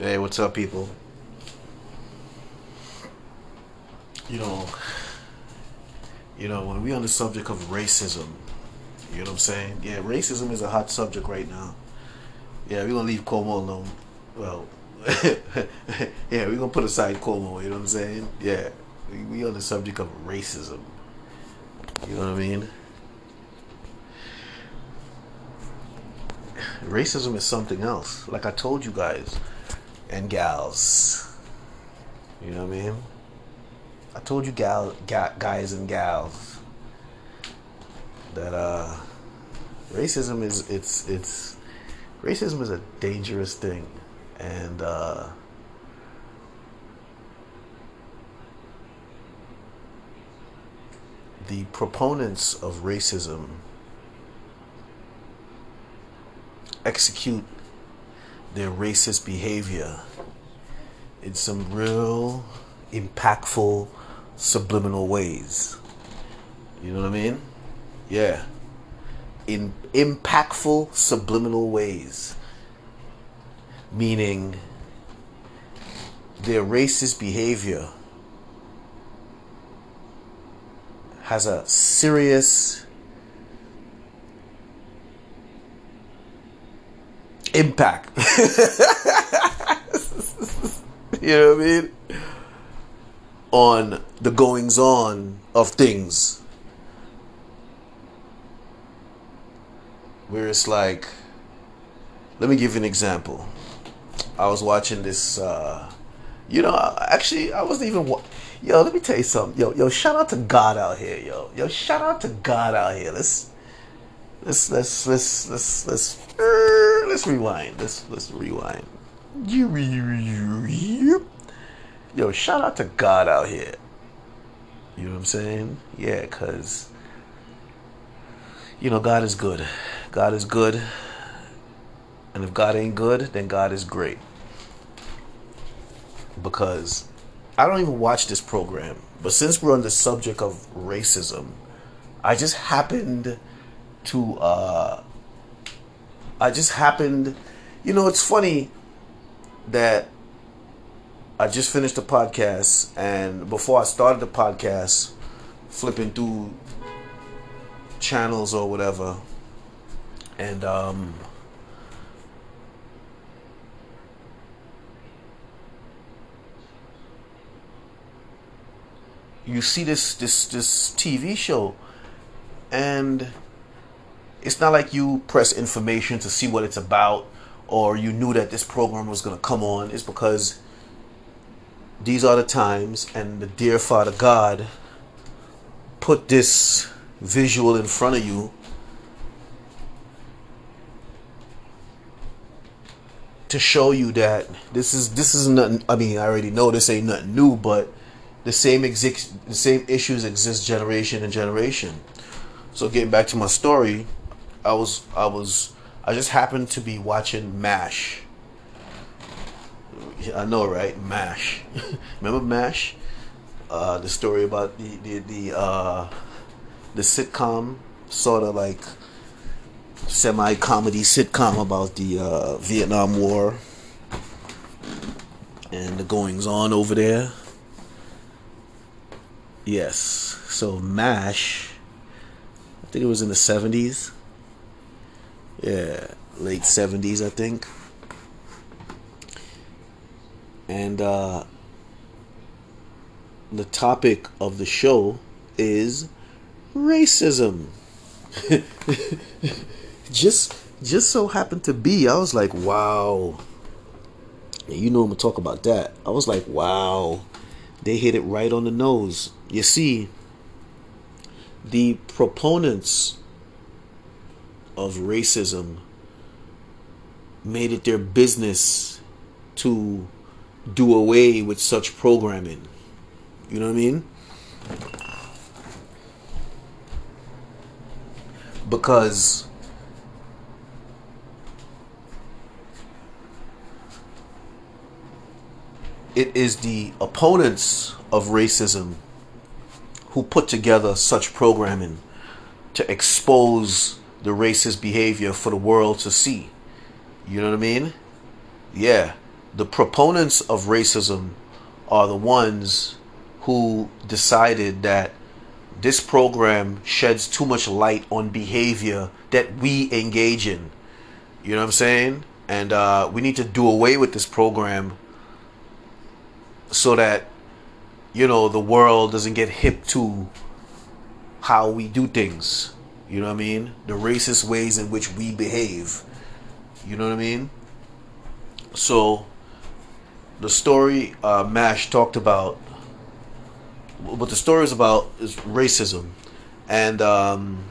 Hey, what's up, people? You know, you know, when we on the subject of racism, you know what I'm saying? Yeah, racism is a hot subject right now. Yeah, we're gonna leave Cuomo alone. Well, yeah, we're gonna put aside Cuomo. You know what I'm saying? Yeah, we, we on the subject of racism. You know what I mean? Racism is something else. Like I told you guys and gals. You know what I mean? I told you gal, ga, guys and gals that uh racism is it's it's racism is a dangerous thing and uh the proponents of racism execute their racist behavior in some real impactful subliminal ways. You know what I mean? Yeah. In impactful subliminal ways. Meaning their racist behavior has a serious impact. you know what I mean? On the goings on of things. Where it's like, let me give you an example. I was watching this, uh, you know, actually, I wasn't even. Wa- yo, let me tell you something. Yo, yo, shout out to God out here, yo. Yo, shout out to God out here. Let's, let's, let's, let's, let's, let's, uh, let's rewind. Let's, let's rewind. Yo, shout out to God out here. You know what I'm saying? Yeah, because, you know, God is good. God is good. And if God ain't good, then God is great. Because I don't even watch this program, but since we're on the subject of racism, I just happened to, uh, I just happened, you know, it's funny that I just finished the podcast, and before I started the podcast, flipping through channels or whatever, and um, you see this this this TV show, and it's not like you press information to see what it's about, or you knew that this program was gonna come on. It's because these are the times, and the dear Father God put this visual in front of you to show you that this is this is nothing. I mean, I already know this ain't nothing new, but the same exist the same issues exist generation and generation. So getting back to my story, I was I was I just happened to be watching MASH. I know, right? MASH. Remember MASH? Uh, the story about the the the uh, the sitcom, sort of like semi comedy sitcom about the uh, Vietnam War and the goings on over there. Yes. So MASH, I think it was in the 70s. Yeah, late 70s, I think. And uh, the topic of the show is racism. just just so happened to be, I was like, wow. You know I'm gonna talk about that. I was like, wow. They hit it right on the nose. You see, the proponents of racism made it their business to do away with such programming. You know what I mean? Because it is the opponents of racism who put together such programming to expose the racist behavior for the world to see. You know what I mean? Yeah. the proponents of racism are the ones who decided that this program sheds too much light on behavior that we engage in. You know what I'm saying? And uh, we need to do away with this program so that, you know, the world doesn't get hip to how we do things. You know what I mean? The racist ways in which we behave. You know what I mean? So, the story uh, Mash talked about, what the story is about is racism, and um,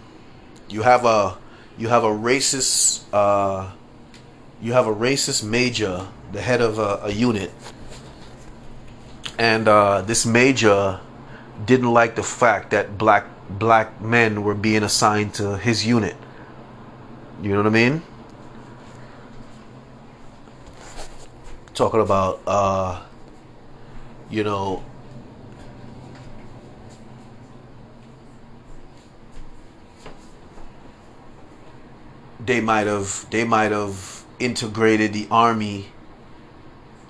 you have a you have a racist uh, you have a racist major, the head of a, a unit, and uh, this major didn't like the fact that black black men were being assigned to his unit. You know what I mean? Talking about, uh, you know, they might have they might have integrated the army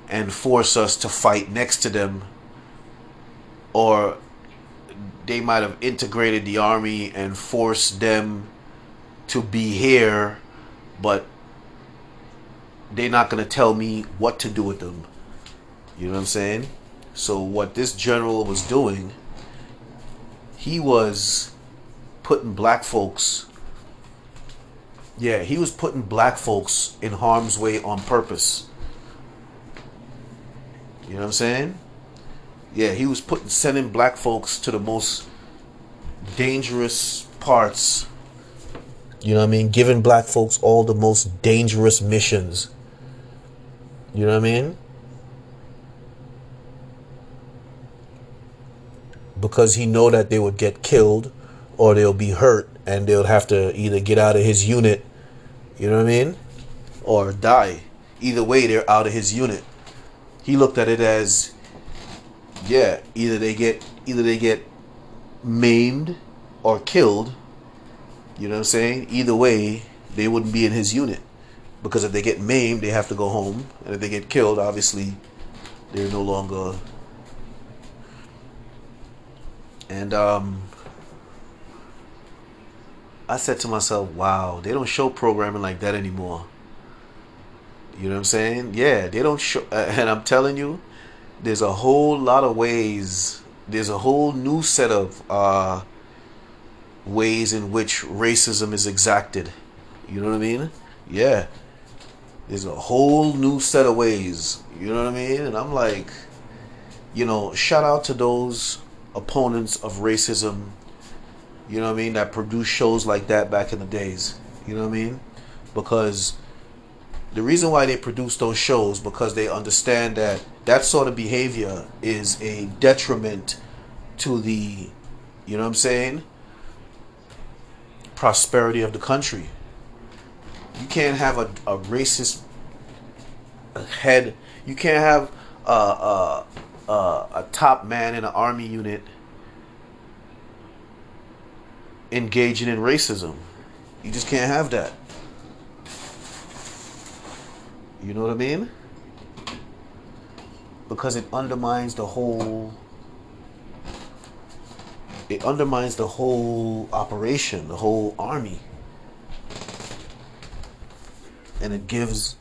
and force us to fight next to them or they might have integrated the army and forced them to be here, but they're not going to tell me what to do with them. You know what I'm saying? So, what this general was doing, he was putting black folks, yeah, he was putting black folks in harm's way on purpose. You know what I'm saying? Yeah, he was putting sending black folks to the most dangerous parts. You know what I mean? Giving black folks all the most dangerous missions. You know what I mean? Because he know that they would get killed or they'll be hurt and they'll have to either get out of his unit, you know what I mean? Or die. Either way, they're out of his unit. He looked at it as yeah, either they get either they get maimed or killed. You know what I'm saying? Either way, they wouldn't be in his unit because if they get maimed, they have to go home, and if they get killed, obviously, they're no longer. And um, I said to myself, "Wow, they don't show programming like that anymore." You know what I'm saying? Yeah, they don't show, and I'm telling you, there's a whole lot of ways there's a whole new set of uh, ways in which racism is exacted. You know what i mean? Yeah. There's a whole new set of ways. You know what i mean? And i'm like you know shout out to those opponents of racism. You know what i mean? That produced shows like that back in the days. You know what i mean? Because the reason why they produce those shows because they understand that that sort of behavior is a detriment to the you know what I'm saying prosperity of the country. You can't have a, a racist head. You can't have a, a, a, a top man in an army unit engaging in racism. You just can't have that. You know what I mean? Because it undermines the whole it undermines the whole operation, the whole army. And it gives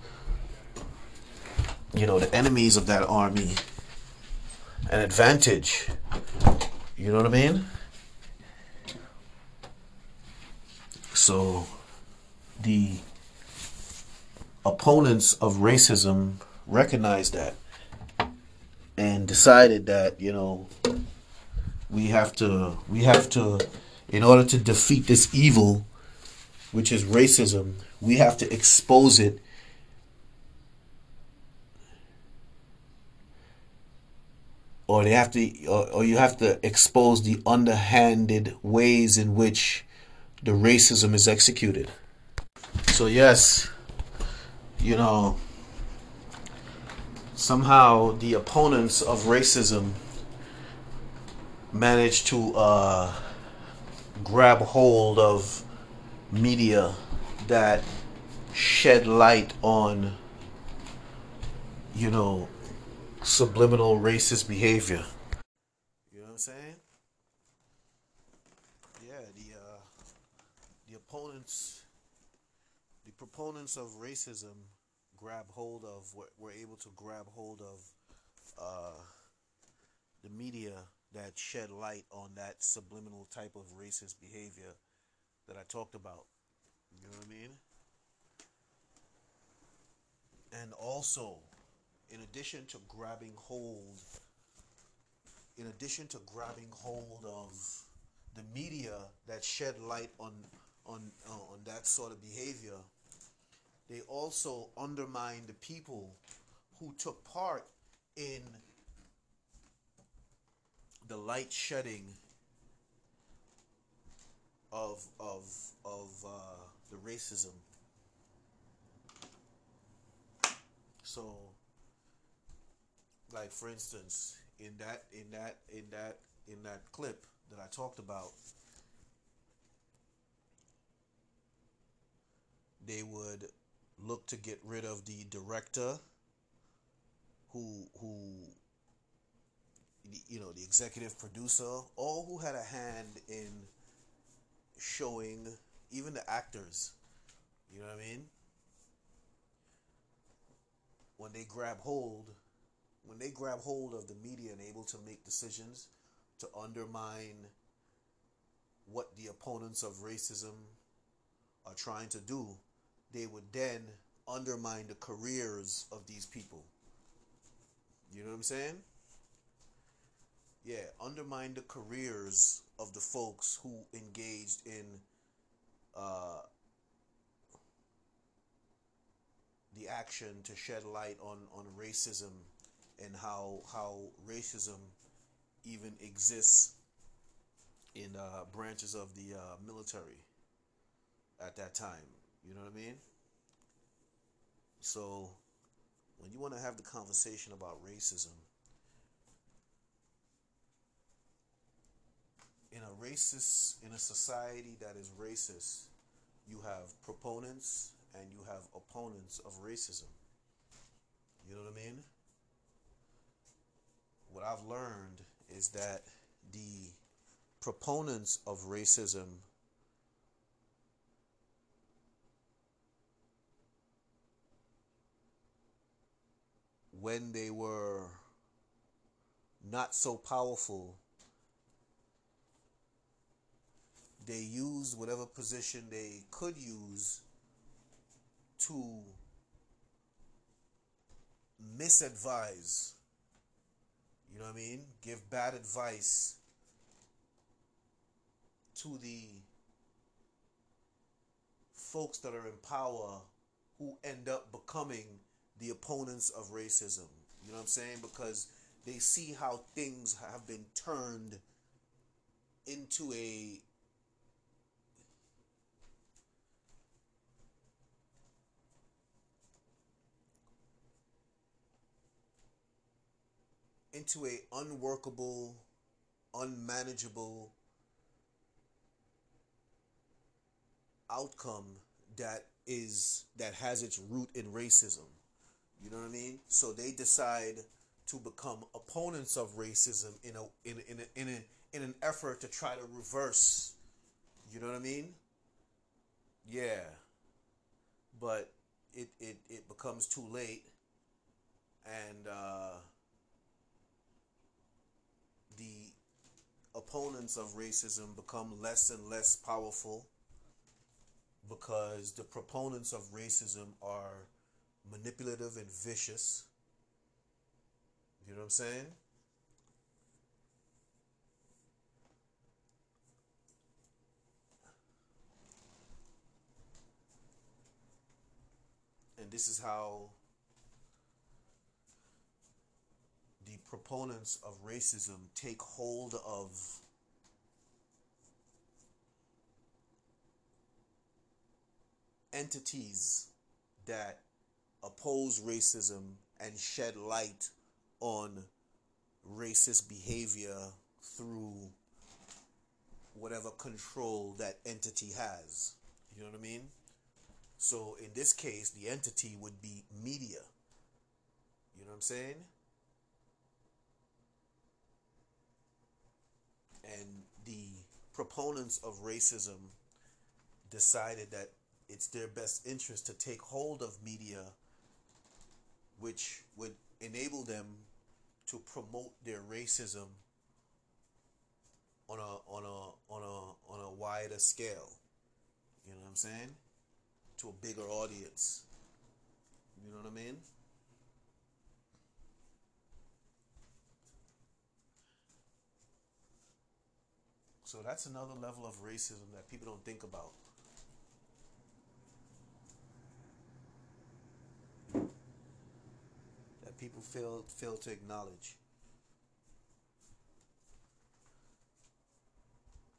you know the enemies of that army an advantage. You know what I mean? So the opponents of racism recognize that and decided that you know we have to we have to in order to defeat this evil which is racism we have to expose it or they have to or, or you have to expose the underhanded ways in which the racism is executed. So yes you know, somehow the opponents of racism managed to uh, grab hold of media that shed light on you know, subliminal racist behavior. You know what I'm saying? Yeah, the uh, the opponents, the proponents of racism, grab hold of were able to grab hold of uh, the media that shed light on that subliminal type of racist behavior that I talked about. You know what I mean? And also, in addition to grabbing hold, in addition to grabbing hold of the media that shed light on on uh, on that sort of behavior, they also undermine the people who took part in the light shedding of of of uh, the racism. So, like for instance, in that in that in that in that clip that I talked about, they would look to get rid of the director who who you know the executive producer all who had a hand in showing even the actors you know what i mean? When they grab hold when they grab hold of the media and able to make decisions to undermine what the opponents of racism are trying to do they would then undermine the careers of these people you know what i'm saying yeah, undermine the careers of the folks who engaged in uh, the action to shed light on, on racism and how how racism even exists in uh, branches of the uh, military at that time. You know what I mean? So when you want to have the conversation about racism in a racist in a society that is racist you have proponents and you have opponents of racism you know what i mean what i've learned is that the proponents of racism when they were not so powerful they used whatever position they could use to misadvise. You know what I mean? Give bad advice to the folks that are in power who end up becoming the opponents of racism. You know what I'm saying? Because they see how things have been turned into a into a unworkable, unmanageable outcome that is that has its root in racism. You know what I mean? So they decide to become opponents of racism in a in in a, in, a, in an effort to try to reverse. You know what I mean? Yeah. But it it, it becomes too late and uh the opponents of racism become less and less powerful because the proponents of racism are manipulative and vicious. You know what I'm saying? And this is how the proponents of racism take hold of entities that oppose racism and shed light on racist behavior through whatever control that entity has. You know what I mean? So in this case, the entity would be media. You know what I'm saying? And the proponents of racism decided that it's their best interest to take hold of media which would enable them to promote their racism on a on a on a on a wider scale. You know what I'm saying? To a bigger audience. You know what I mean? So that's another level of racism that people don't think about. People fail fail to acknowledge.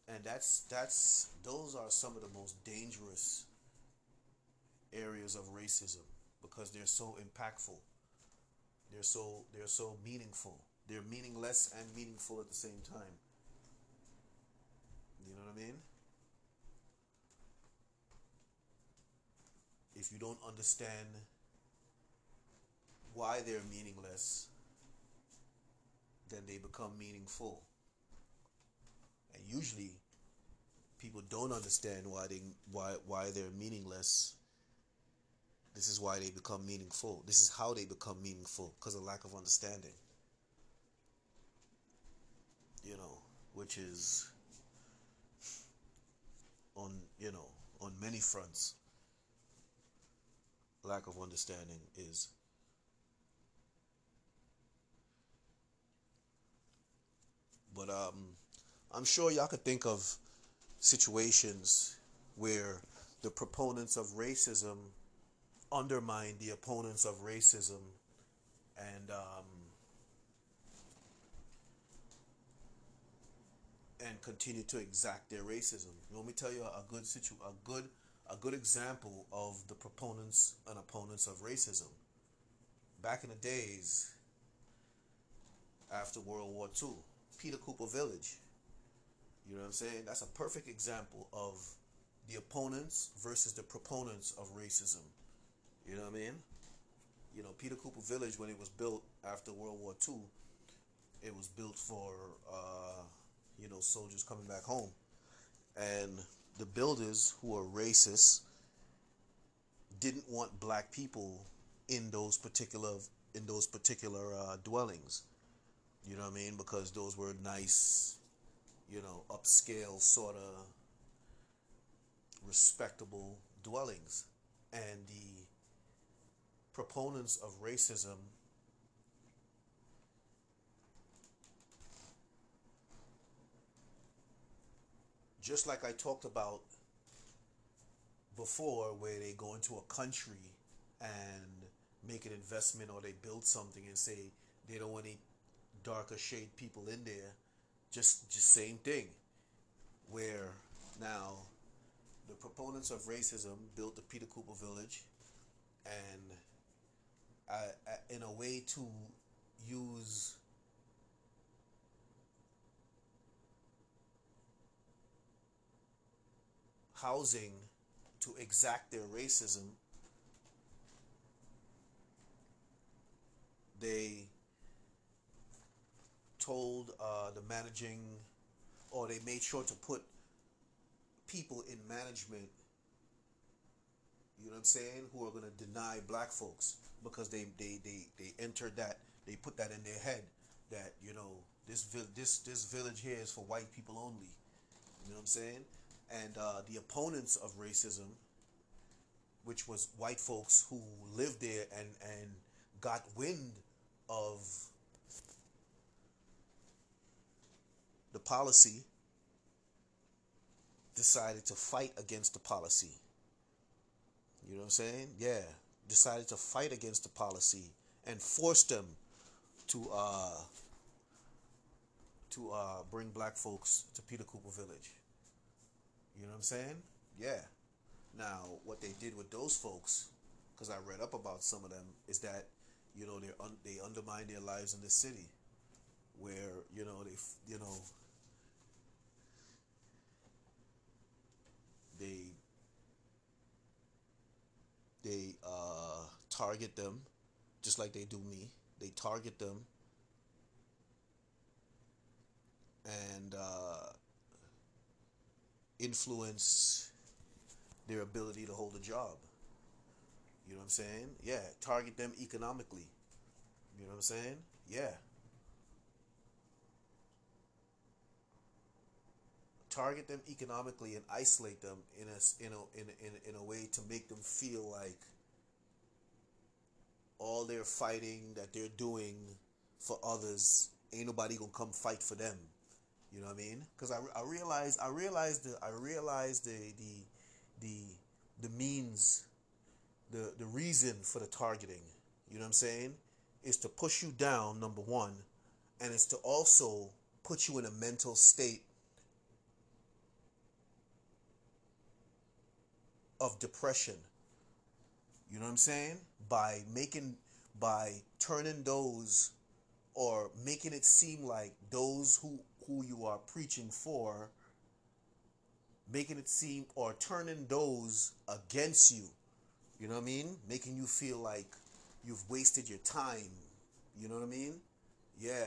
And that's that's those are some of the most dangerous areas of racism because they're so impactful. They're so they're so meaningful. They're meaningless and meaningful at the same time. You know what I mean? If you don't understand why they're meaningless, then they become meaningful. And usually people don't understand why they why why they're meaningless. This is why they become meaningful. This is how they become meaningful because of lack of understanding. You know, which is on you know on many fronts lack of understanding is but um i'm sure y'all could think of situations where the proponents of racism undermine the opponents of racism and um and continue to exact their racism. Let me tell you a good situ a good a good example of the proponents and opponents of racism. Back in the days after World War II, Peter Cooper Village. You know what I'm saying? That's a perfect example of the opponents versus the proponents of racism. You know what I mean? You know, Peter Cooper Village, when it was built after World War II, it was built for uh, you know, soldiers coming back home. And the builders who are racist didn't want black people in those particular in those particular uh, dwellings. You know what I mean? Because those were nice, you know, upscale sort of respectable dwellings. And the proponents of racism just like I talked about before, where they go into a country and make an investment or they build something and say they don't want any darker shade people in there. Just, just same thing. Where now the proponents of racism built the Peter Cooper Village, and I, I, in a way to use housing to exact their racism, they told uh, the managing, or they made sure to put people in management, you know what I'm saying, who are going to deny black folks because they, they, they, they entered that, they put that in their head that, you know, this, this, this village here is for white people only. You know what I'm saying? and uh, the opponents of racism, which was white folks who lived there and, and got wind of the policy, decided to fight against the policy. You know what I'm saying? Yeah. Decided to fight against the policy and forced them to uh, to uh, bring black folks to Peter Cooper Village. You know what I'm saying? Yeah. Now, what they did with those folks, because I read up about some of them, is that you know they un- they undermine their lives in the city, where you know they you know they they uh, target them, just like they do me. they target them and uh, influence their ability to hold a job. You know what I'm saying? Yeah, target them economically. You know what I'm saying? Yeah. Target them economically and isolate them in a in a in a, in a, way to make them feel like all their fighting that they're doing for others ain't nobody gonna come fight for them you know what I mean? Because I, I realize I realize the I realize the the the the means the the reason for the targeting. You know what I'm saying? Is to push you down. Number one, and it's to also put you in a mental state of depression. You know what I'm saying? By making by turning those or making it seem like those who who you are preaching for making it seem or turning those against you. You know what i mean? Making you feel like you've wasted your time. You know what i mean? Yeah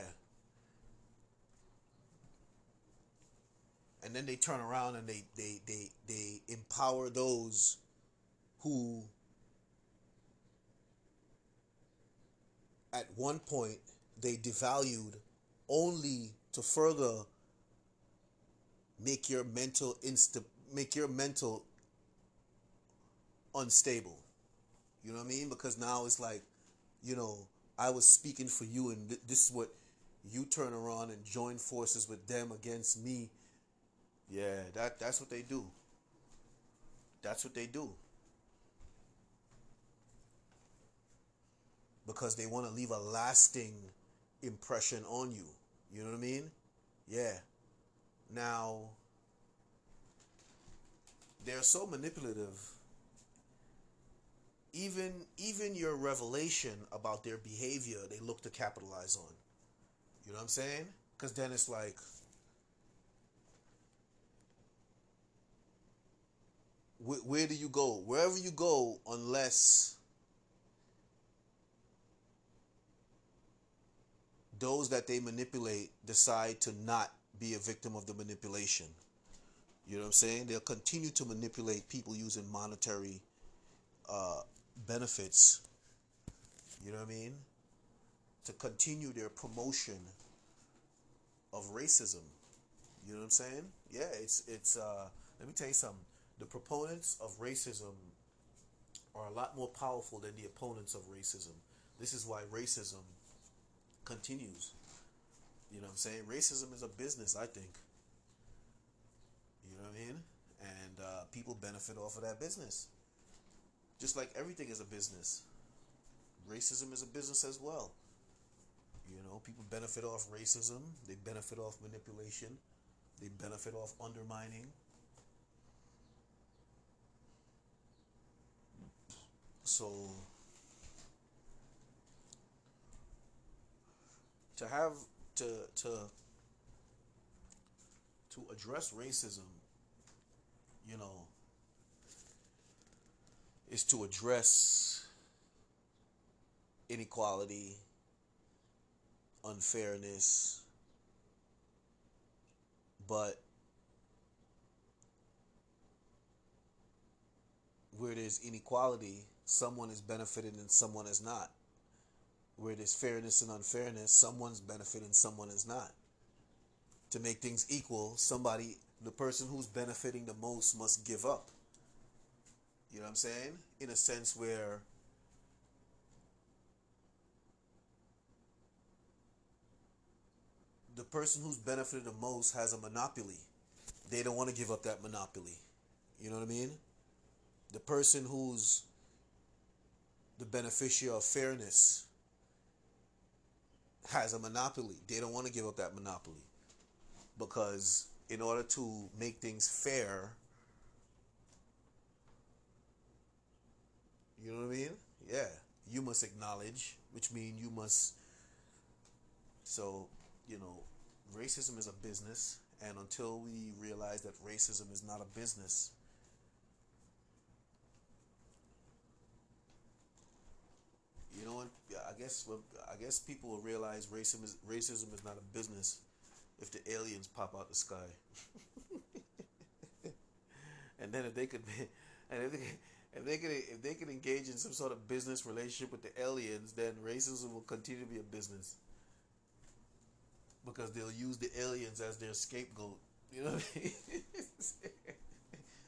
and then they turn around and they they they, they empower those who at one point they devalued only to further make your mental insta make your mental unstable. You know what I mean? Because now it's like, you know, I was speaking for you, and th- this is what you turn around and join forces with them against me. Yeah, that that's what they do. That's what they do. Because they want to leave a lasting impression on you. You know what I mean? Yeah. Now, they're so manipulative. Even even your revelation about their behavior, they look to capitalize on. You know what I'm saying? Because then it's like, where, where do you go? Wherever you go, unless those that they manipulate decide to not be a victim of the manipulation. You know what I'm saying? They'll continue to manipulate people using monetary uh, benefits. You know what I mean? To continue their promotion of racism. You know what I'm saying? Yeah, it's it's. Uh, let me tell you something. The proponents of racism are a lot more powerful than the opponents of racism. This is why racism continues. You know what I'm saying? Racism is a business, I think. You know what I mean? And uh, people benefit off of that business. Just like everything is a business. Racism is a business as well. You know, people benefit off racism, they benefit off manipulation, they benefit off undermining. So to have to to to address racism, you know, is to address inequality, unfairness, but where there's inequality, someone is benefited and someone is not where there's fairness and unfairness, someone's benefiting, someone is not. To make things equal, somebody, the person who's benefiting the most must give up. You know what I'm saying? In a sense where the person who's benefited the most has a monopoly. They don't want to give up that monopoly. You know what I mean? The person who's the beneficiary of fairness has a monopoly. They don't want to give up that monopoly because in order to make things fair, you know what I mean? Yeah, you must acknowledge, which means you must. So, you know, racism is a business, and until we realize that racism is not a business, You know what? I guess I guess people will realize racism is racism is not a business if the aliens pop out the sky. and then if they could, and if they, if they could if they could engage in some sort of business relationship with the aliens, then racism will continue to be a business because they'll use the aliens as their scapegoat. You know what I mean?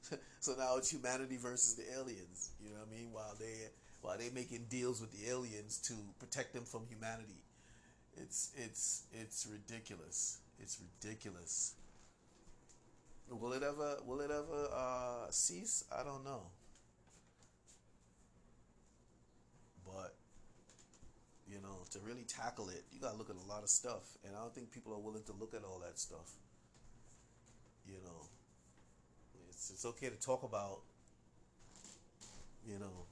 so now it's humanity versus the aliens. You know what I mean? While they while they making deals with the aliens to protect them from humanity, it's it's it's ridiculous. It's ridiculous. Will it ever will it ever uh, cease? I don't know. But you know, to really tackle it, you gotta look at a lot of stuff, and I don't think people are willing to look at all that stuff. You know, it's it's okay to talk about. You know,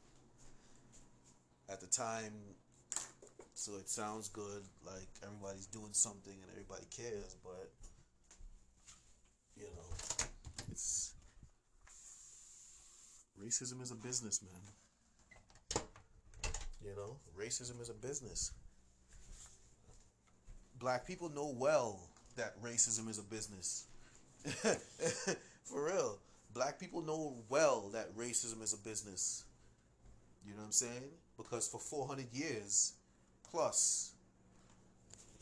at the time, so it sounds good, like everybody's doing something and everybody cares, but you know, it's racism is a business, man. You know, racism is a business. Black people know well that racism is a business. For real. Black people know well that racism is a business. You know what I'm saying? Because for 400 years plus,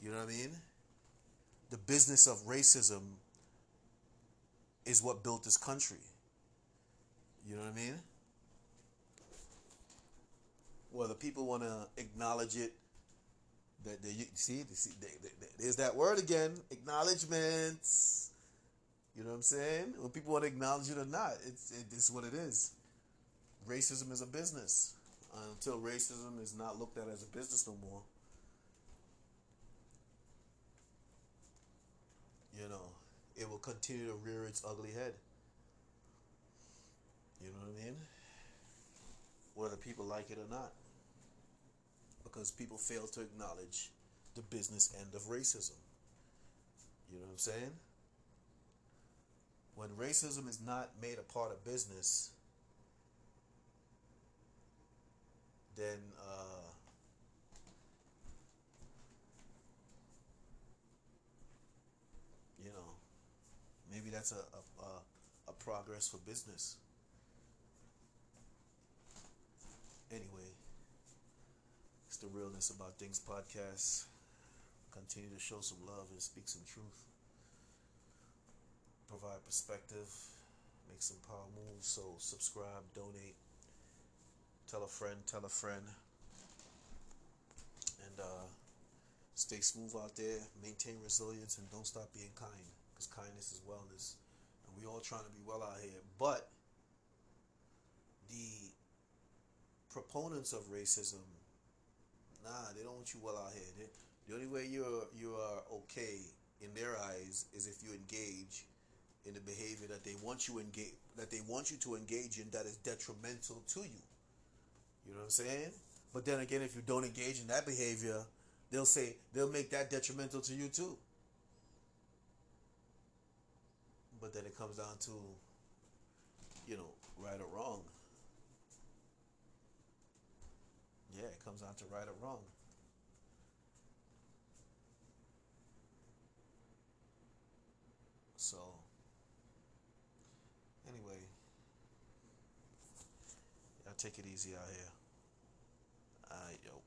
you know what I mean? The business of racism is what built this country. You know what I mean? Whether people want to acknowledge it, that they see, they see they, they, there's that word again, acknowledgments. You know what I'm saying? When people want to acknowledge it or not, it's it, it's what it is. Racism is a business. Uh, until racism is not looked at as a business no more. You know, it will continue to rear its ugly head. You know what I mean? Whether people like it or not. Because people fail to acknowledge the business end of racism. You know what I'm saying? When racism is not made a part of business, then uh, you know maybe that's a, a, a progress for business. Anyway, it's the Realness About Things podcast. Continue to show some love and speak some truth. Provide perspective, make some power moves. So, subscribe, donate, tell a friend, tell a friend. And uh, stay smooth out there, maintain resilience, and don't stop being kind because kindness is wellness, and we all trying to be well out here. But the proponents of racism, nah, they don't want you well out here. They, the only way you're you are okay in their eyes is if you engage in the behavior that they want you engage that they want you to engage in that is detrimental to you. You know what I'm saying? But then again, if you don't engage in that behavior, they'll say they'll make that detrimental to you too. But then it comes down to, you know, right or wrong. Yeah, it comes down to right or wrong. So, anyway, y'all take it easy out here. Alright, yo.